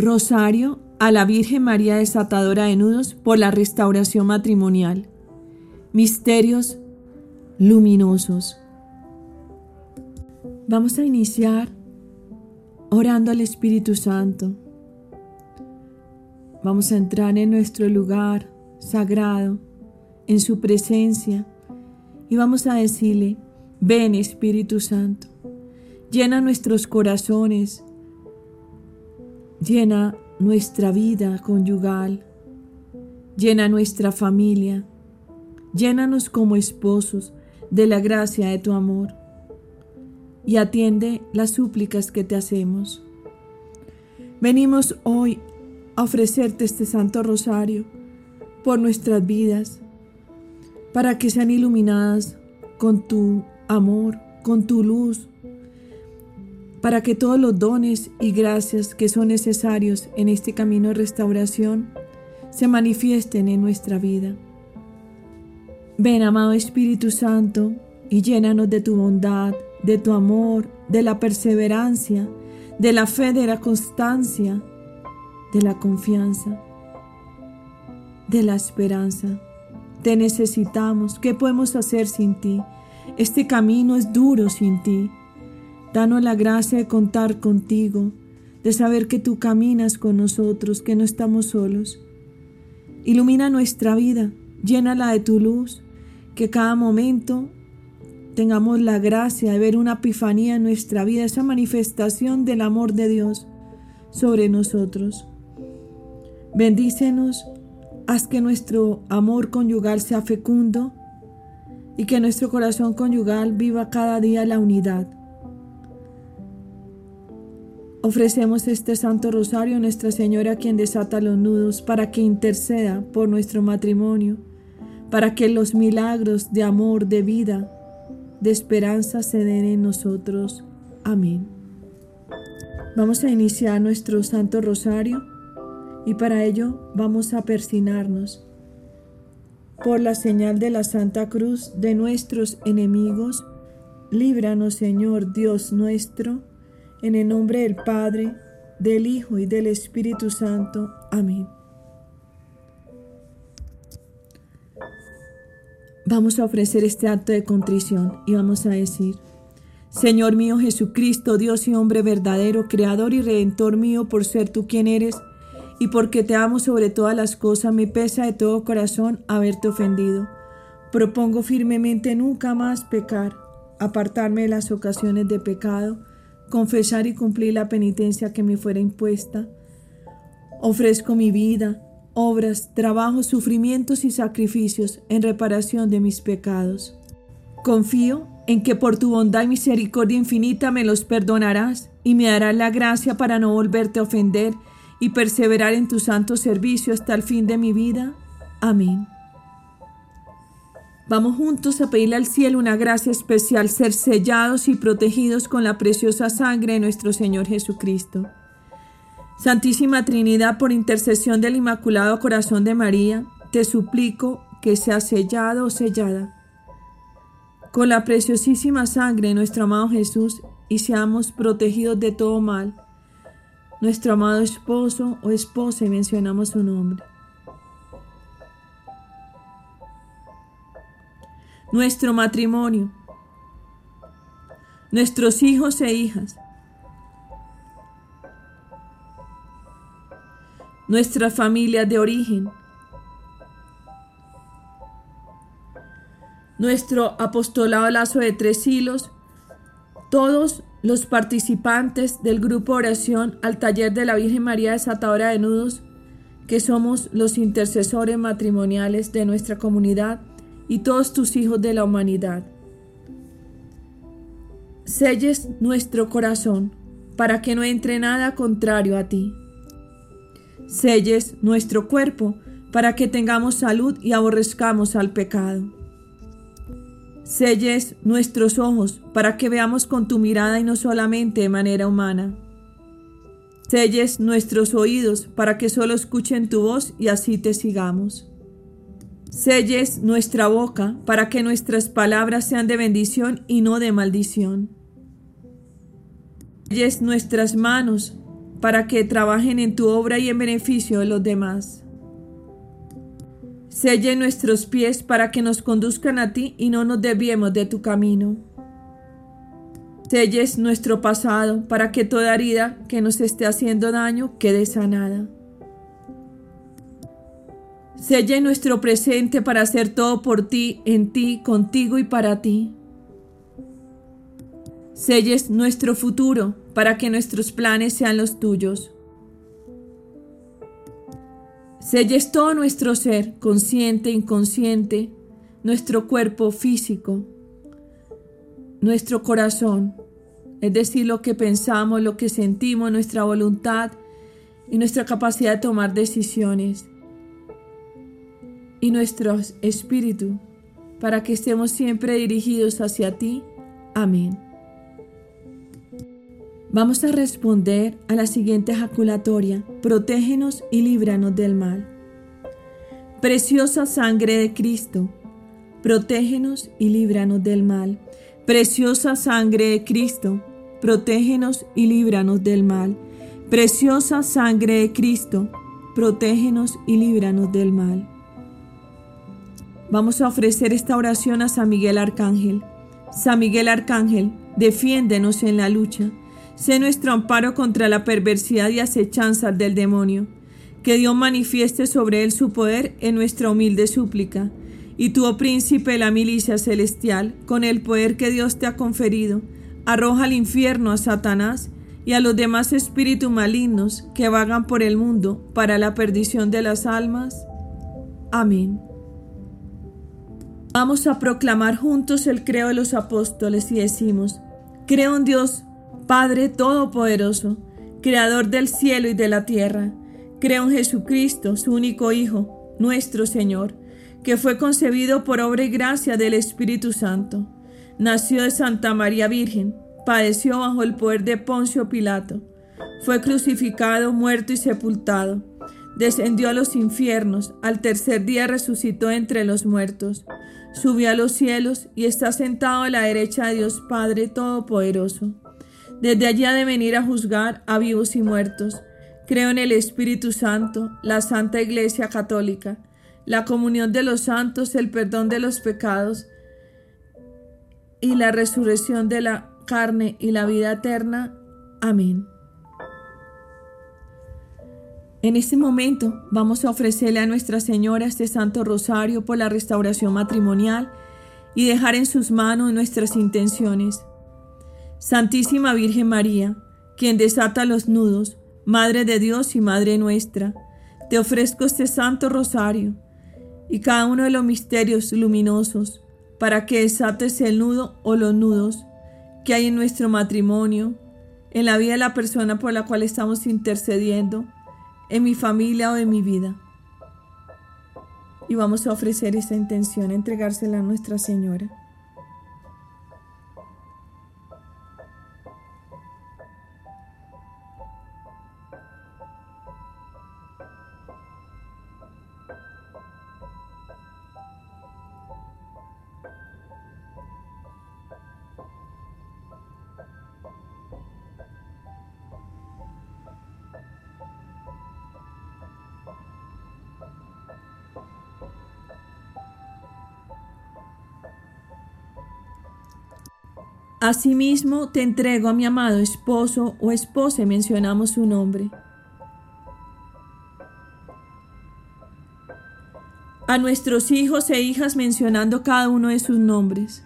Rosario a la Virgen María desatadora de nudos por la restauración matrimonial. Misterios luminosos. Vamos a iniciar orando al Espíritu Santo. Vamos a entrar en nuestro lugar sagrado, en su presencia, y vamos a decirle, ven Espíritu Santo, llena nuestros corazones, llena nuestra vida conyugal, llena nuestra familia, llénanos como esposos de la gracia de tu amor. Y atiende las súplicas que te hacemos. Venimos hoy a ofrecerte este Santo Rosario por nuestras vidas, para que sean iluminadas con tu amor, con tu luz, para que todos los dones y gracias que son necesarios en este camino de restauración se manifiesten en nuestra vida. Ven, amado Espíritu Santo, y llénanos de tu bondad, de tu amor, de la perseverancia, de la fe, de la constancia, de la confianza, de la esperanza. Te necesitamos. ¿Qué podemos hacer sin ti? Este camino es duro sin ti. Danos la gracia de contar contigo, de saber que tú caminas con nosotros, que no estamos solos. Ilumina nuestra vida, llénala de tu luz, que cada momento tengamos la gracia de ver una epifanía en nuestra vida, esa manifestación del amor de Dios sobre nosotros. Bendícenos, haz que nuestro amor conyugal sea fecundo y que nuestro corazón conyugal viva cada día la unidad. Ofrecemos este Santo Rosario a Nuestra Señora quien desata los nudos para que interceda por nuestro matrimonio, para que los milagros de amor, de vida, de esperanza se den en nosotros. Amén. Vamos a iniciar nuestro Santo Rosario y para ello vamos a persinarnos. Por la señal de la Santa Cruz de nuestros enemigos, líbranos Señor Dios nuestro, en el nombre del Padre, del Hijo y del Espíritu Santo. Amén. Vamos a ofrecer este acto de contrición y vamos a decir, Señor mío Jesucristo, Dios y hombre verdadero, Creador y Redentor mío, por ser tú quien eres, y porque te amo sobre todas las cosas, me pesa de todo corazón haberte ofendido. Propongo firmemente nunca más pecar, apartarme de las ocasiones de pecado, confesar y cumplir la penitencia que me fuera impuesta. Ofrezco mi vida, obras, trabajos, sufrimientos y sacrificios en reparación de mis pecados. Confío en que por tu bondad y misericordia infinita me los perdonarás y me darás la gracia para no volverte a ofender y perseverar en tu santo servicio hasta el fin de mi vida. Amén. Vamos juntos a pedirle al cielo una gracia especial, ser sellados y protegidos con la preciosa sangre de nuestro Señor Jesucristo. Santísima Trinidad, por intercesión del Inmaculado Corazón de María, te suplico que sea sellado o sellada con la preciosísima sangre de nuestro amado Jesús y seamos protegidos de todo mal. Nuestro amado esposo o esposa, mencionamos su nombre. Nuestro matrimonio, nuestros hijos e hijas, nuestras familias de origen, nuestro apostolado lazo de tres hilos, todos los participantes del grupo oración al taller de la Virgen María Desatadora de Nudos, que somos los intercesores matrimoniales de nuestra comunidad, y todos tus hijos de la humanidad. Selles nuestro corazón para que no entre nada contrario a ti. Selles nuestro cuerpo para que tengamos salud y aborrezcamos al pecado. Selles nuestros ojos para que veamos con tu mirada y no solamente de manera humana. Selles nuestros oídos para que solo escuchen tu voz y así te sigamos. Selles nuestra boca para que nuestras palabras sean de bendición y no de maldición. Selles nuestras manos para que trabajen en tu obra y en beneficio de los demás. Selle nuestros pies para que nos conduzcan a ti y no nos desviemos de tu camino. Selles nuestro pasado para que toda herida que nos esté haciendo daño quede sanada. Selle nuestro presente para hacer todo por ti, en ti, contigo y para ti. Selles nuestro futuro para que nuestros planes sean los tuyos. Selles todo nuestro ser, consciente, inconsciente, nuestro cuerpo físico, nuestro corazón, es decir, lo que pensamos, lo que sentimos, nuestra voluntad y nuestra capacidad de tomar decisiones y nuestro espíritu, para que estemos siempre dirigidos hacia ti. Amén. Vamos a responder a la siguiente ejaculatoria. Protégenos y líbranos del mal. Preciosa sangre de Cristo, protégenos y líbranos del mal. Preciosa sangre de Cristo, protégenos y líbranos del mal. Preciosa sangre de Cristo, protégenos y líbranos del mal. Vamos a ofrecer esta oración a San Miguel Arcángel. San Miguel Arcángel, defiéndenos en la lucha. Sé nuestro amparo contra la perversidad y acechanza del demonio. Que Dios manifieste sobre él su poder en nuestra humilde súplica. Y tú, oh príncipe de la milicia celestial, con el poder que Dios te ha conferido, arroja al infierno a Satanás y a los demás espíritus malignos que vagan por el mundo para la perdición de las almas. Amén. Vamos a proclamar juntos el creo de los apóstoles y decimos, creo en Dios, Padre Todopoderoso, Creador del cielo y de la tierra. Creo en Jesucristo, su único Hijo, nuestro Señor, que fue concebido por obra y gracia del Espíritu Santo. Nació de Santa María Virgen, padeció bajo el poder de Poncio Pilato, fue crucificado, muerto y sepultado, descendió a los infiernos, al tercer día resucitó entre los muertos, subió a los cielos y está sentado a la derecha de Dios Padre Todopoderoso. Desde allí ha de venir a juzgar a vivos y muertos. Creo en el Espíritu Santo, la Santa Iglesia Católica, la comunión de los santos, el perdón de los pecados, y la resurrección de la carne y la vida eterna. Amén. En este momento vamos a ofrecerle a Nuestra Señora este Santo Rosario por la restauración matrimonial y dejar en sus manos nuestras intenciones. Santísima Virgen María, quien desata los nudos, Madre de Dios y Madre nuestra, te ofrezco este Santo Rosario y cada uno de los misterios luminosos para que desates el nudo o los nudos que hay en nuestro matrimonio, en la vida de la persona por la cual estamos intercediendo, en mi familia o en mi vida. Y vamos a ofrecer esa intención, entregársela a Nuestra Señora. Asimismo, te entrego a mi amado esposo o esposa, mencionamos su nombre. A nuestros hijos e hijas mencionando cada uno de sus nombres.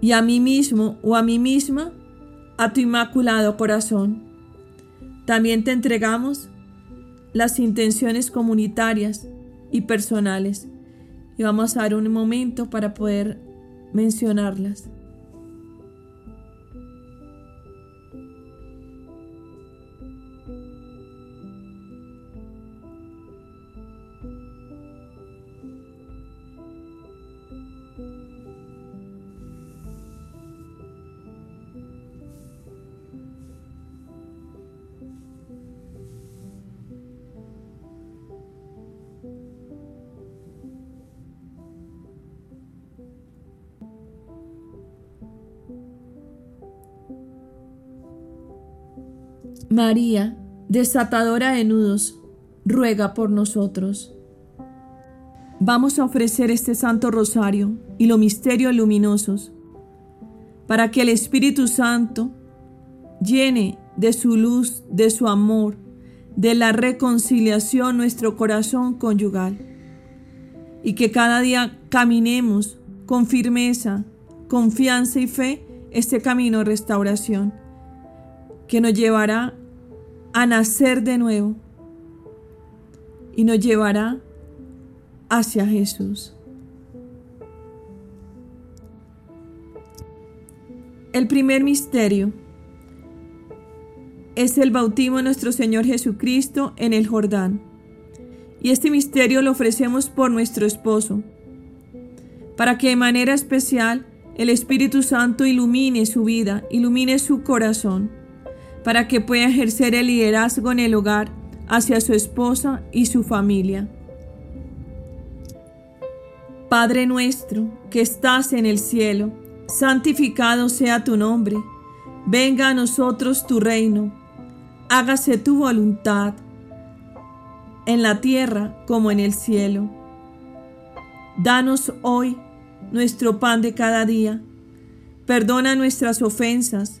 Y a mí mismo o a mí misma, a tu inmaculado corazón. También te entregamos las intenciones comunitarias y personales y vamos a dar un momento para poder mencionarlas. María, desatadora de nudos, ruega por nosotros. Vamos a ofrecer este Santo Rosario y los misterios luminosos para que el Espíritu Santo llene de su luz, de su amor, de la reconciliación nuestro corazón conyugal y que cada día caminemos con firmeza, confianza y fe este camino de restauración que nos llevará a nacer de nuevo y nos llevará hacia Jesús. El primer misterio es el bautismo de nuestro Señor Jesucristo en el Jordán. Y este misterio lo ofrecemos por nuestro esposo, para que de manera especial el Espíritu Santo ilumine su vida, ilumine su corazón, para que pueda ejercer el liderazgo en el hogar hacia su esposa y su familia. Padre nuestro que estás en el cielo, santificado sea tu nombre, venga a nosotros tu reino, hágase tu voluntad, en la tierra como en el cielo. Danos hoy nuestro pan de cada día, perdona nuestras ofensas,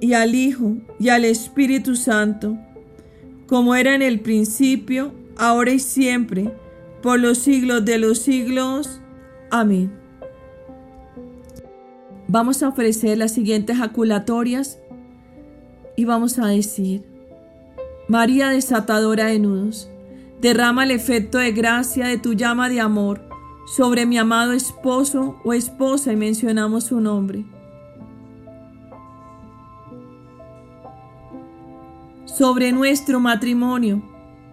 y al Hijo, y al Espíritu Santo, como era en el principio, ahora y siempre, por los siglos de los siglos. Amén. Vamos a ofrecer las siguientes jaculatorias y vamos a decir, María desatadora de nudos, derrama el efecto de gracia de tu llama de amor sobre mi amado esposo o esposa y mencionamos su nombre. Sobre nuestro matrimonio,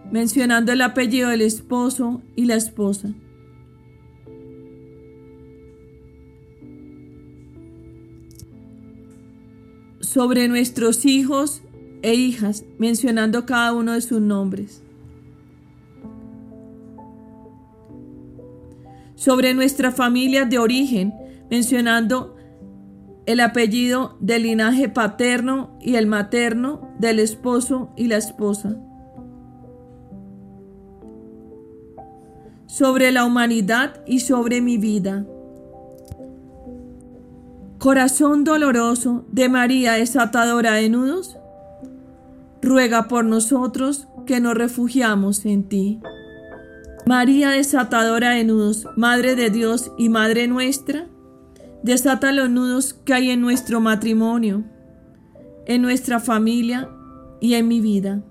mencionando el apellido del esposo y la esposa. sobre nuestros hijos e hijas, mencionando cada uno de sus nombres. Sobre nuestra familia de origen, mencionando el apellido del linaje paterno y el materno del esposo y la esposa. Sobre la humanidad y sobre mi vida. Corazón doloroso de María desatadora de nudos, ruega por nosotros que nos refugiamos en ti. María desatadora de nudos, Madre de Dios y Madre nuestra, desata los nudos que hay en nuestro matrimonio, en nuestra familia y en mi vida.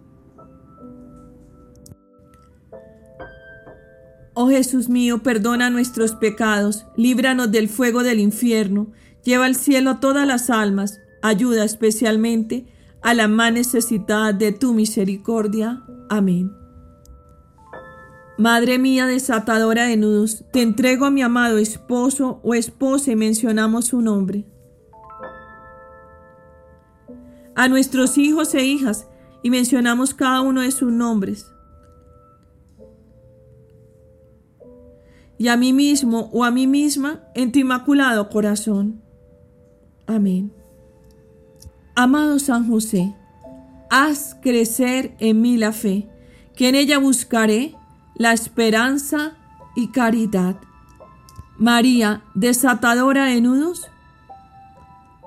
Oh Jesús mío, perdona nuestros pecados, líbranos del fuego del infierno Lleva al cielo a todas las almas, ayuda especialmente a la más necesitada de tu misericordia. Amén. Madre mía desatadora de nudos, te entrego a mi amado esposo o esposa y mencionamos su nombre. A nuestros hijos e hijas y mencionamos cada uno de sus nombres. Y a mí mismo o a mí misma en tu inmaculado corazón. Amén. Amado San José, haz crecer en mí la fe, que en ella buscaré la esperanza y caridad. María, desatadora de nudos,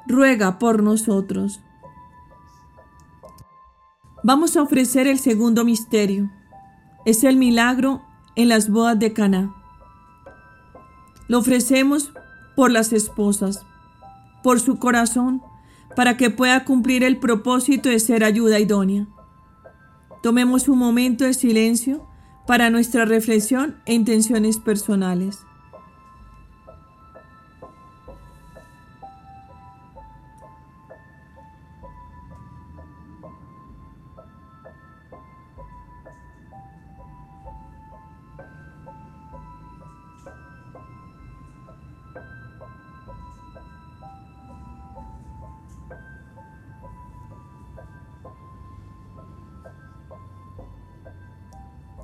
ruega por nosotros. Vamos a ofrecer el segundo misterio. Es el milagro en las bodas de Caná. Lo ofrecemos por las esposas por su corazón para que pueda cumplir el propósito de ser ayuda idónea. Tomemos un momento de silencio para nuestra reflexión e intenciones personales.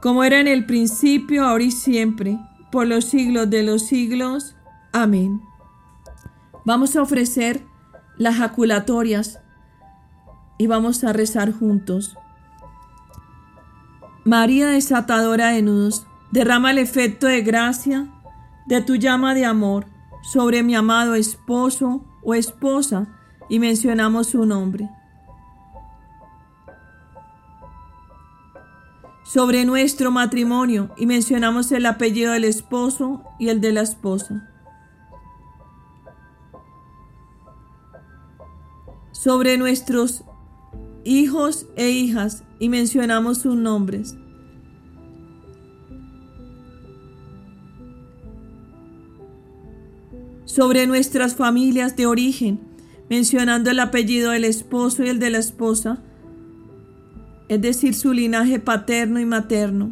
como era en el principio, ahora y siempre, por los siglos de los siglos. Amén. Vamos a ofrecer las jaculatorias y vamos a rezar juntos. María desatadora de nudos, derrama el efecto de gracia de tu llama de amor sobre mi amado esposo o esposa y mencionamos su nombre. Sobre nuestro matrimonio y mencionamos el apellido del esposo y el de la esposa. sobre nuestros hijos e hijas y mencionamos sus nombres. Sobre nuestras familias de origen, mencionando el apellido del esposo y el de la esposa, es decir, su linaje paterno y materno.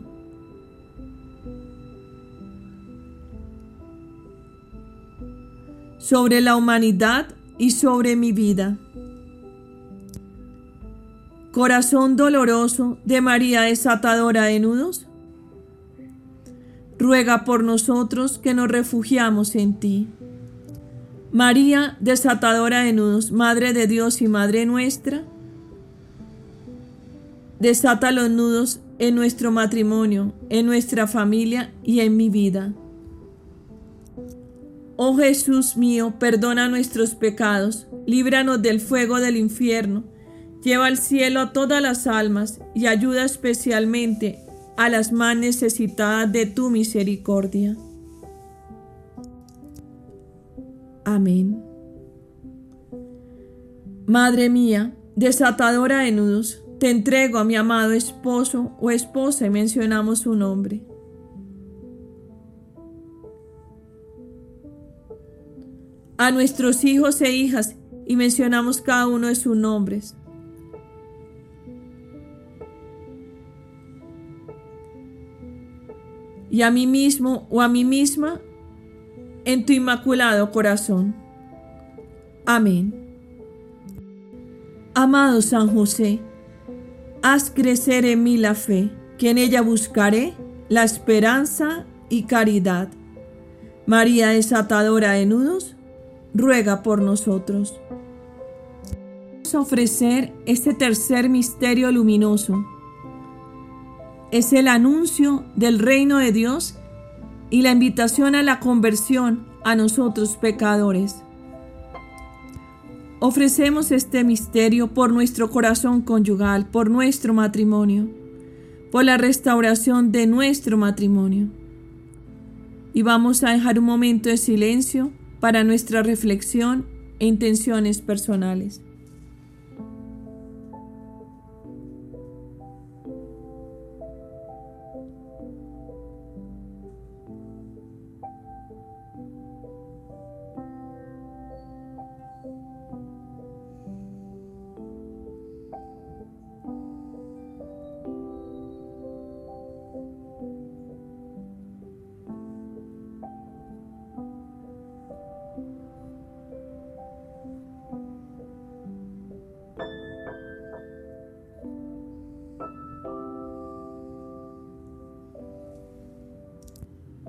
Sobre la humanidad y sobre mi vida. Corazón doloroso de María desatadora de nudos, ruega por nosotros que nos refugiamos en ti. María desatadora de nudos, Madre de Dios y Madre nuestra, desata los nudos en nuestro matrimonio, en nuestra familia y en mi vida. Oh Jesús mío, perdona nuestros pecados, líbranos del fuego del infierno, lleva al cielo a todas las almas y ayuda especialmente a las más necesitadas de tu misericordia. Amén. Madre mía, desatadora de nudos, te entrego a mi amado esposo o esposa y mencionamos su nombre. A nuestros hijos e hijas y mencionamos cada uno de sus nombres. Y a mí mismo o a mí misma en tu inmaculado corazón. Amén. Amado San José, haz crecer en mí la fe, que en ella buscaré la esperanza y caridad. María desatadora de nudos, ruega por nosotros. Vamos a ofrecer este tercer misterio luminoso. Es el anuncio del reino de Dios y la invitación a la conversión a nosotros pecadores. Ofrecemos este misterio por nuestro corazón conyugal, por nuestro matrimonio, por la restauración de nuestro matrimonio. Y vamos a dejar un momento de silencio para nuestra reflexión e intenciones personales.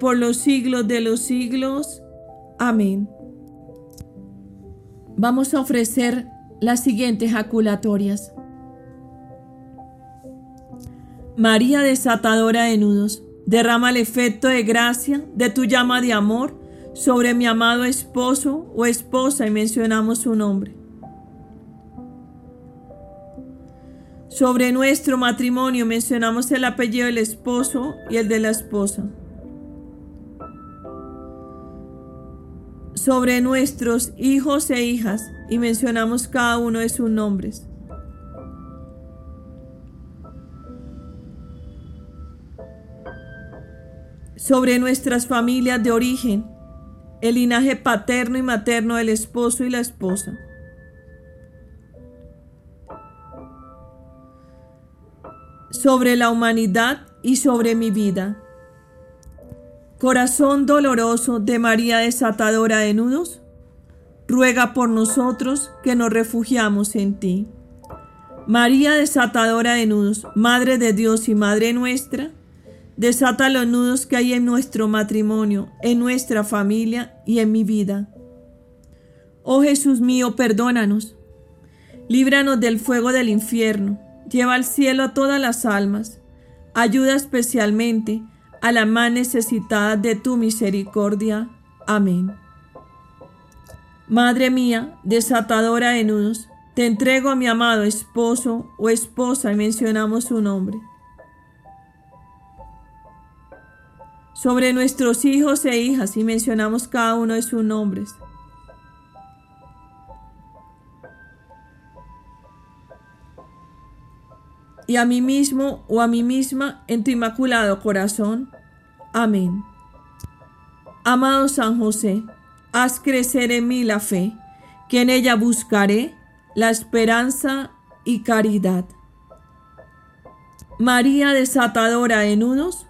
por los siglos de los siglos. Amén. Vamos a ofrecer las siguientes jaculatorias. María desatadora de nudos, derrama el efecto de gracia de tu llama de amor sobre mi amado esposo o esposa y mencionamos su nombre. Sobre nuestro matrimonio mencionamos el apellido del esposo y el de la esposa. Sobre nuestros hijos e hijas y mencionamos cada uno de sus nombres. sobre nuestras familias de origen, el linaje paterno y materno del esposo y la esposa. Sobre la humanidad y sobre mi vida. Corazón doloroso de María desatadora de nudos, ruega por nosotros que nos refugiamos en ti. María desatadora de nudos, Madre de Dios y Madre nuestra, Desata los nudos que hay en nuestro matrimonio, en nuestra familia y en mi vida. Oh Jesús mío, perdónanos. Líbranos del fuego del infierno. Lleva al cielo a todas las almas. Ayuda especialmente a la más necesitada de tu misericordia. Amén. Madre mía, desatadora de nudos, te entrego a mi amado esposo o esposa y mencionamos su nombre sobre nuestros hijos e hijas y mencionamos cada uno de sus nombres. Y a mí mismo o a mí misma en tu inmaculado corazón. Amén. Amado San José, haz crecer en mí la fe, que en ella buscaré la esperanza y caridad. María desatadora de nudos,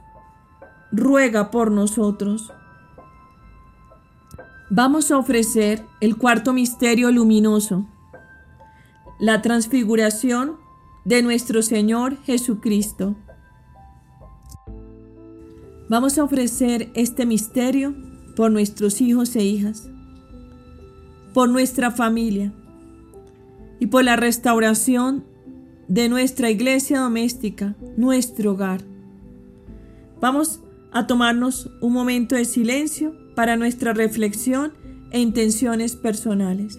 ruega por nosotros. Vamos a ofrecer el cuarto misterio luminoso, la transfiguración de nuestro Señor Jesucristo. Vamos a ofrecer este misterio por nuestros hijos e hijas, por nuestra familia y por la restauración de nuestra iglesia doméstica, nuestro hogar. Vamos a tomarnos un momento de silencio para nuestra reflexión e intenciones personales.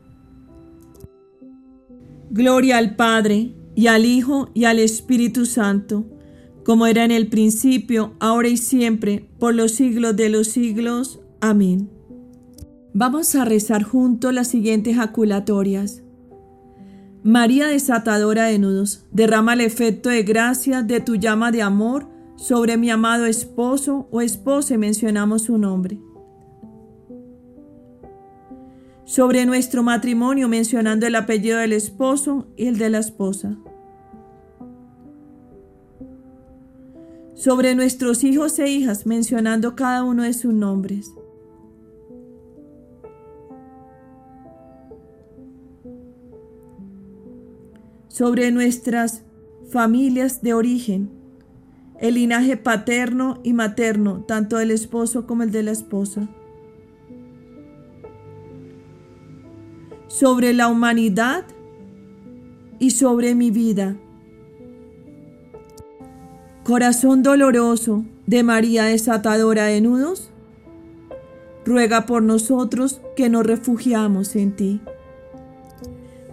Gloria al Padre, y al Hijo, y al Espíritu Santo, como era en el principio, ahora y siempre, por los siglos de los siglos. Amén. Vamos a rezar juntos las siguientes jaculatorias. María desatadora de nudos, derrama el efecto de gracia de tu llama de amor sobre mi amado esposo o esposa, mencionamos su nombre sobre nuestro matrimonio mencionando el apellido del esposo y el de la esposa. sobre nuestros hijos e hijas, mencionando cada uno de sus nombres. Sobre nuestras familias de origen, el linaje paterno y materno, tanto del esposo como el de la esposa. Sobre la humanidad y sobre mi vida. Corazón doloroso de María desatadora de nudos, ruega por nosotros que nos refugiamos en ti.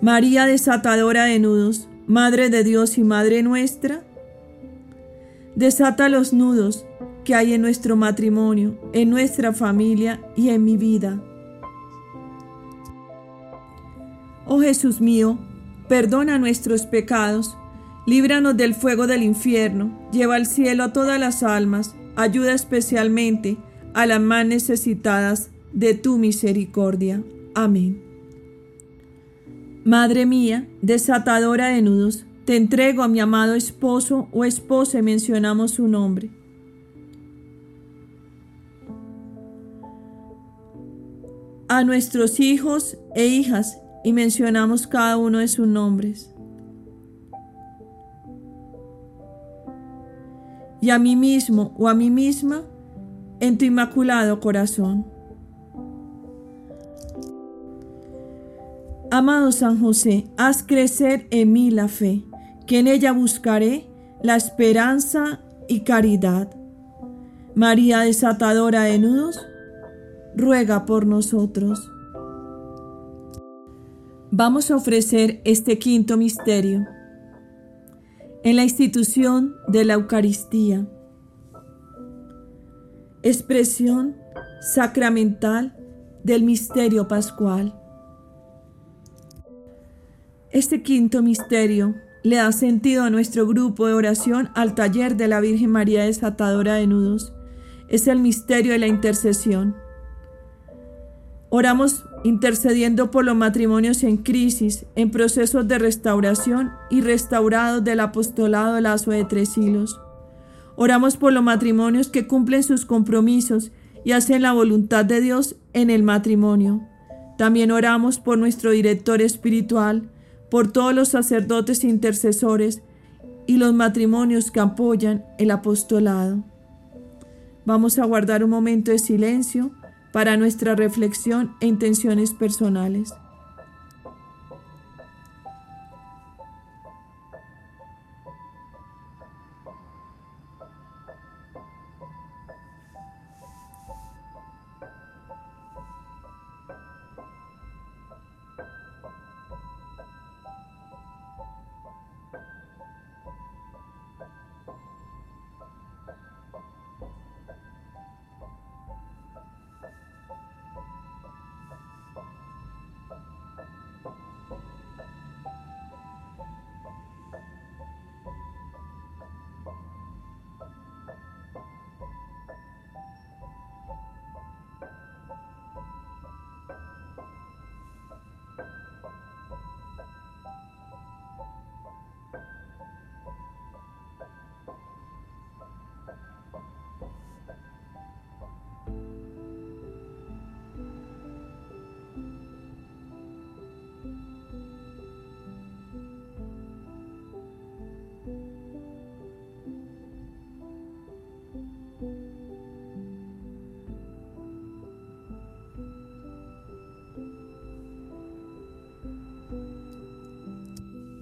María desatadora de nudos, Madre de Dios y Madre nuestra, desata los nudos que hay en nuestro matrimonio, en nuestra familia y en mi vida. Oh Jesús mío, perdona nuestros pecados, líbranos del fuego del infierno, lleva al cielo a todas las almas, ayuda especialmente a las más necesitadas de tu misericordia. Amén. Madre mía, desatadora de nudos, te entrego a mi amado esposo o esposa y mencionamos su nombre. A nuestros hijos e hijas y mencionamos cada uno de sus nombres. Y a mí mismo o a mí misma en tu inmaculado corazón. Amado San José, haz crecer en mí la fe, que en ella buscaré la esperanza y caridad. María desatadora de nudos, ruega por nosotros. Vamos a ofrecer este quinto misterio en la institución de la Eucaristía, expresión sacramental del misterio pascual. Este quinto misterio le da sentido a nuestro grupo de oración al taller de la Virgen María desatadora de nudos. Es el misterio de la intercesión. Oramos intercediendo por los matrimonios en crisis, en procesos de restauración y restaurados del apostolado lazo de tres hilos. Oramos por los matrimonios que cumplen sus compromisos y hacen la voluntad de Dios en el matrimonio. También oramos por nuestro director espiritual, por todos los sacerdotes intercesores y los matrimonios que apoyan el apostolado. Vamos a guardar un momento de silencio para nuestra reflexión e intenciones personales.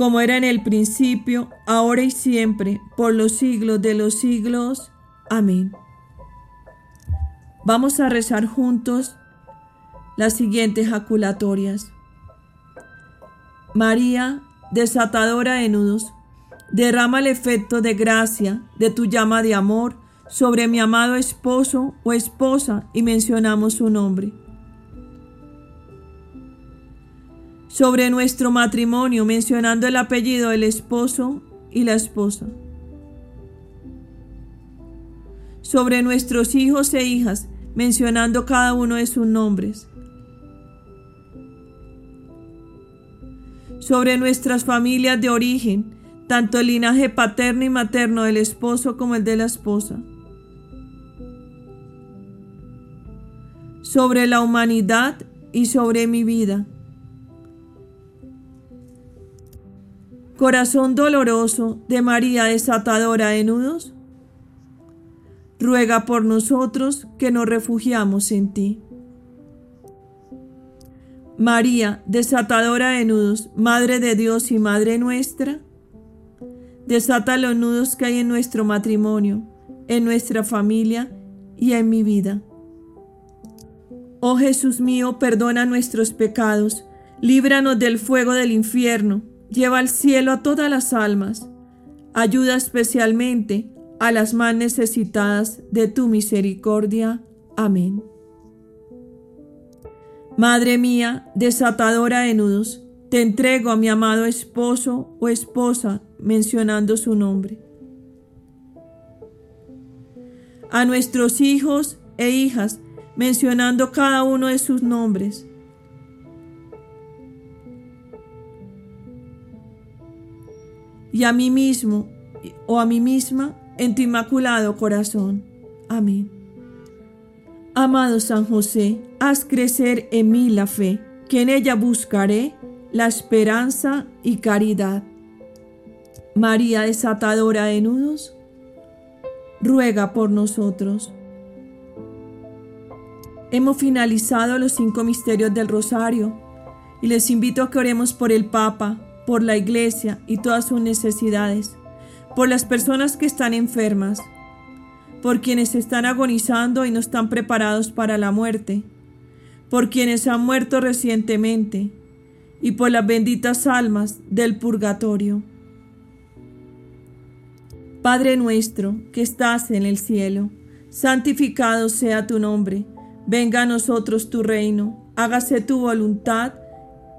como era en el principio, ahora y siempre, por los siglos de los siglos. Amén. Vamos a rezar juntos las siguientes jaculatorias. María, desatadora de nudos, derrama el efecto de gracia de tu llama de amor sobre mi amado esposo o esposa y mencionamos su nombre. Sobre nuestro matrimonio mencionando el apellido del esposo y la esposa. Sobre nuestros hijos e hijas mencionando cada uno de sus nombres. Sobre nuestras familias de origen, tanto el linaje paterno y materno del esposo como el de la esposa. Sobre la humanidad y sobre mi vida. Corazón doloroso de María desatadora de nudos, ruega por nosotros que nos refugiamos en ti. María, desatadora de nudos, Madre de Dios y Madre nuestra, desata los nudos que hay en nuestro matrimonio, en nuestra familia y en mi vida. Oh Jesús mío, perdona nuestros pecados, líbranos del fuego del infierno Lleva al cielo a todas las almas. Ayuda especialmente a las más necesitadas de tu misericordia. Amén. Madre mía, desatadora de nudos, te entrego a mi amado esposo o esposa mencionando su nombre. A nuestros hijos e hijas mencionando cada uno de sus nombres. Y a mí mismo o a mí misma en tu inmaculado corazón. Amén. Amado San José, haz crecer en mí la fe, que en ella buscaré la esperanza y caridad. María desatadora de nudos, ruega por nosotros. Hemos finalizado los cinco misterios del rosario y les invito a que oremos por el Papa, por la Iglesia y todas sus necesidades por las personas que están enfermas, por quienes están agonizando y no están preparados para la muerte, por quienes han muerto recientemente y por las benditas almas del purgatorio. Padre nuestro que estás en el cielo, santificado sea tu nombre, venga a nosotros tu reino, hágase tu voluntad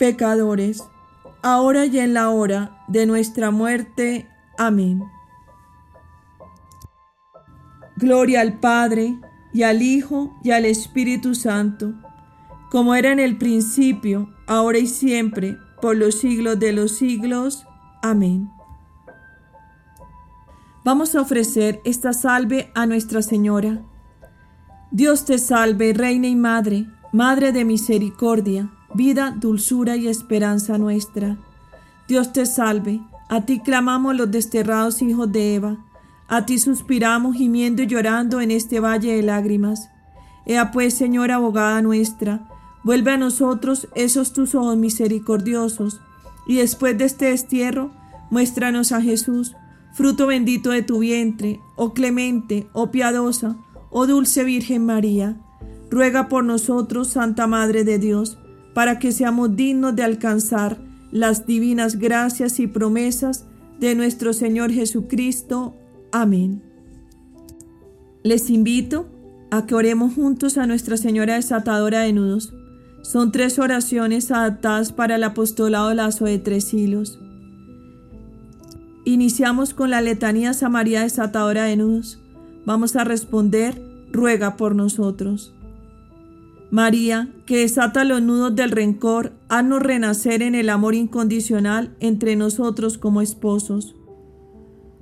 pecadores, ahora y en la hora de nuestra muerte. Amén. Gloria al Padre, y al Hijo, y al Espíritu Santo, como era en el principio, ahora y siempre, por los siglos de los siglos. Amén. Vamos a ofrecer esta salve a Nuestra Señora. Dios te salve, Reina y Madre, Madre de misericordia vida, dulzura y esperanza nuestra. Dios te salve, a ti clamamos los desterrados hijos de Eva, a ti suspiramos gimiendo y llorando en este valle de lágrimas. Ea pues, Señora abogada nuestra, vuelve a nosotros esos tus ojos misericordiosos, y después de este destierro, muéstranos a Jesús, fruto bendito de tu vientre, oh clemente, oh piadosa, oh dulce Virgen María. Ruega por nosotros, Santa Madre de Dios, para que seamos dignos de alcanzar las divinas gracias y promesas de nuestro Señor Jesucristo. Amén. Les invito a que oremos juntos a Nuestra Señora Desatadora de Nudos. Son tres oraciones adaptadas para el apostolado lazo de tres hilos. Iniciamos con la letanía a María Desatadora de Nudos. Vamos a responder, ruega por nosotros. María, que desata los nudos del rencor, haznos renacer en el amor incondicional entre nosotros como esposos.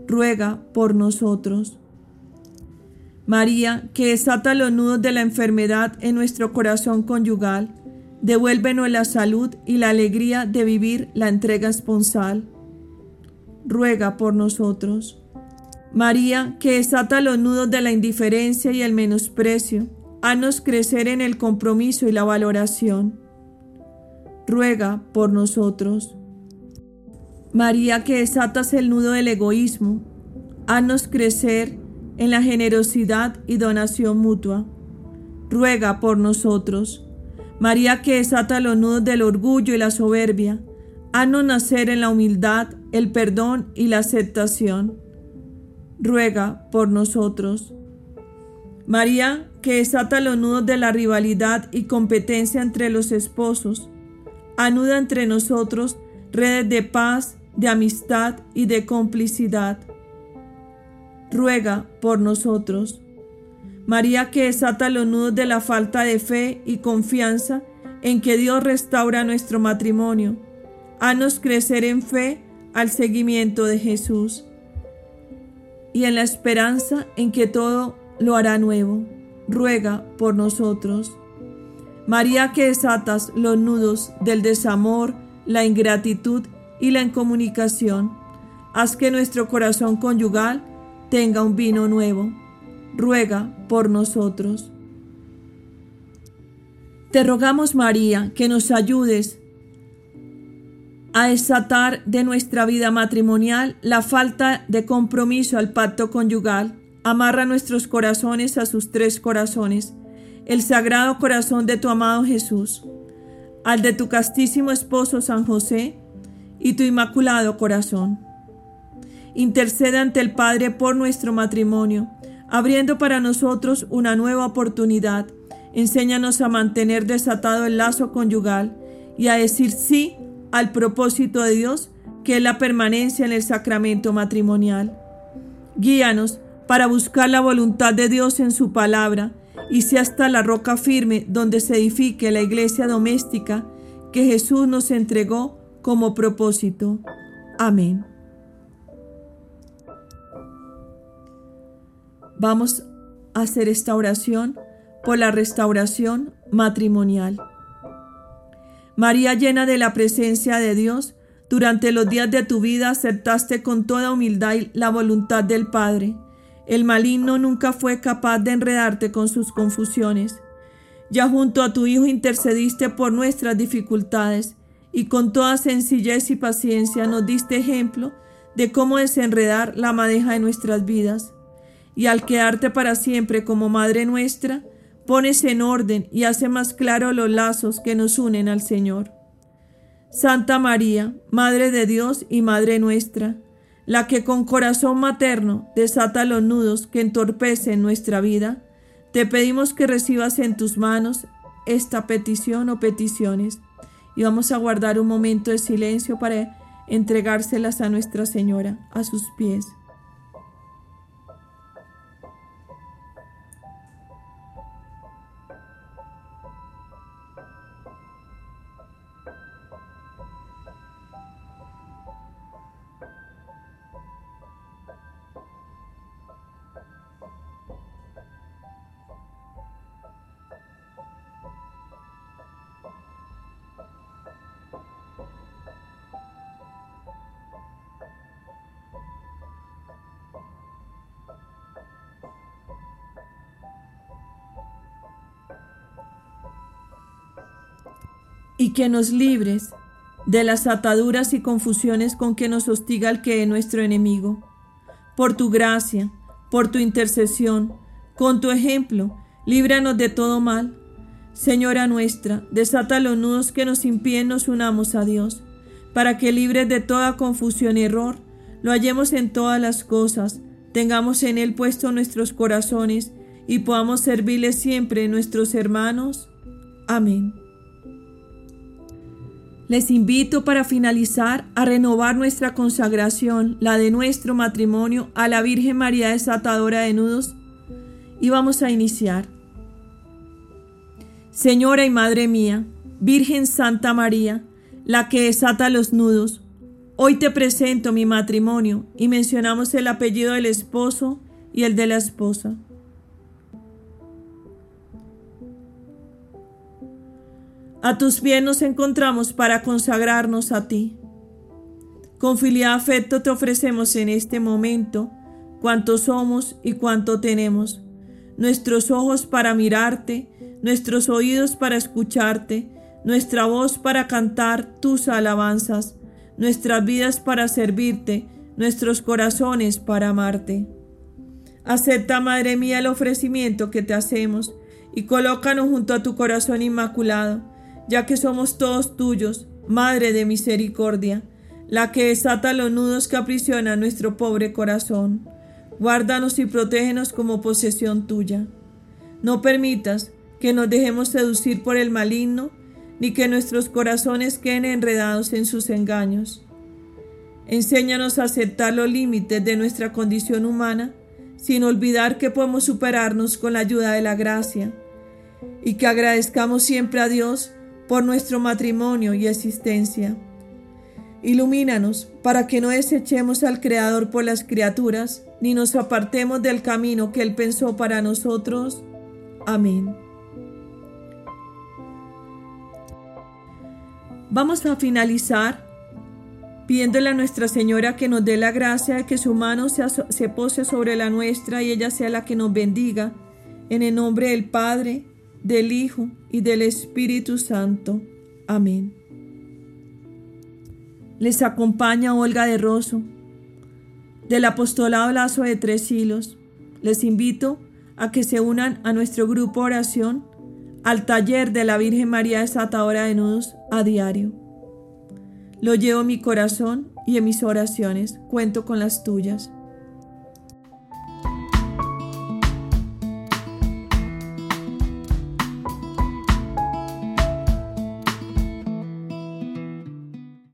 Ruega por nosotros. María, que desata los nudos de la enfermedad en nuestro corazón conyugal, devuélvenos la salud y la alegría de vivir la entrega esponsal. Ruega por nosotros. María, que desata los nudos de la indiferencia y el menosprecio, Haznos crecer en el compromiso y la valoración. Ruega por nosotros. María que desatas el nudo del egoísmo, haznos crecer en la generosidad y donación mutua. Ruega por nosotros. María que desata los nudos del orgullo y la soberbia, haznos nacer en la humildad, el perdón y la aceptación. Ruega por nosotros. María que desata los nudos de la rivalidad y competencia entre los esposos, anuda entre nosotros redes de paz, de amistad y de complicidad. Ruega por nosotros. María que desata los nudos de la falta de fe y confianza en que Dios restaura nuestro matrimonio. Haznos crecer en fe al seguimiento de Jesús y en la esperanza en que todo lo hará nuevo. Ruega por nosotros. María que desatas los nudos del desamor, la ingratitud y la incomunicación, haz que nuestro corazón conyugal tenga un vino nuevo. Ruega por nosotros. Te rogamos, María, que nos ayudes a desatar de nuestra vida matrimonial la falta de compromiso al pacto conyugal. Amarra nuestros corazones a sus tres corazones el sagrado corazón de tu amado Jesús, al de tu castísimo esposo San José y tu inmaculado corazón. Intercede ante el Padre por nuestro matrimonio, abriendo para nosotros una nueva oportunidad. Enséñanos a mantener desatado el lazo conyugal y a decir sí al propósito de Dios, que es la permanencia en el sacramento matrimonial. Guíanos para buscar la voluntad de Dios en su palabra y sea hasta la roca firme donde se edifique la iglesia doméstica que Jesús nos entregó como propósito. Amén. Vamos a hacer esta oración por la restauración matrimonial. María llena de la presencia de Dios, durante los días de tu vida aceptaste con toda humildad la voluntad del Padre el maligno nunca fue capaz de enredarte con sus confusiones. Ya junto a tu Hijo intercediste por nuestras dificultades y con toda sencillez y paciencia nos diste ejemplo de cómo desenredar la madeja de nuestras vidas. Y al quedarte para siempre como Madre nuestra, pones en orden y hace más claro los lazos que nos unen al Señor. Santa María, Madre de Dios y Madre nuestra, la que con corazón materno desata los nudos que entorpecen nuestra vida, te pedimos que recibas en tus manos esta petición o peticiones y vamos a guardar un momento de silencio para entregárselas a Nuestra Señora, a sus pies. Que nos libres de las ataduras y confusiones con que nos hostiga el que es nuestro enemigo. Por tu gracia, por tu intercesión, con tu ejemplo, líbranos de todo mal. Señora nuestra, desata los nudos que nos impiden nos unamos a Dios, para que libres de toda confusión y error, lo hallemos en todas las cosas, tengamos en Él puesto nuestros corazones y podamos servirle siempre nuestros hermanos. Amén. Les invito para finalizar a renovar nuestra consagración, la de nuestro matrimonio, a la Virgen María desatadora de nudos. Y vamos a iniciar. Señora y Madre mía, Virgen Santa María, la que desata los nudos, hoy te presento mi matrimonio y mencionamos el apellido del esposo y el de la esposa. A tus pies nos encontramos para consagrarnos a ti. Con filial afecto te ofrecemos en este momento cuánto somos y cuánto tenemos. Nuestros ojos para mirarte, nuestros oídos para escucharte, nuestra voz para cantar tus alabanzas, nuestras vidas para servirte, nuestros corazones para amarte. Acepta, Madre mía, el ofrecimiento que te hacemos y colócanos junto a tu corazón inmaculado, ya que somos todos tuyos, Madre de misericordia, la que desata los nudos que aprisionan nuestro pobre corazón. Guárdanos y protégenos como posesión tuya. No permitas que nos dejemos seducir por el maligno, ni que nuestros corazones queden enredados en sus engaños. Enséñanos a aceptar los límites de nuestra condición humana sin olvidar que podemos superarnos con la ayuda de la gracia y que agradezcamos siempre a Dios por nuestro matrimonio y existencia. Ilumínanos para que no desechemos al Creador por las criaturas, ni nos apartemos del camino que Él pensó para nosotros. Amén. Vamos a finalizar pidiéndole a Nuestra Señora que nos dé la gracia de que su mano se pose sobre la nuestra y ella sea la que nos bendiga, en el nombre del Padre, del Hijo y del Espíritu Santo. Amén. Les acompaña Olga de Rosso, del Apostolado Lazo de Tres Hilos. Les invito a que se unan a nuestro grupo oración al taller de la Virgen María Desatadora de Nudos a diario. Lo llevo en mi corazón y en mis oraciones cuento con las tuyas.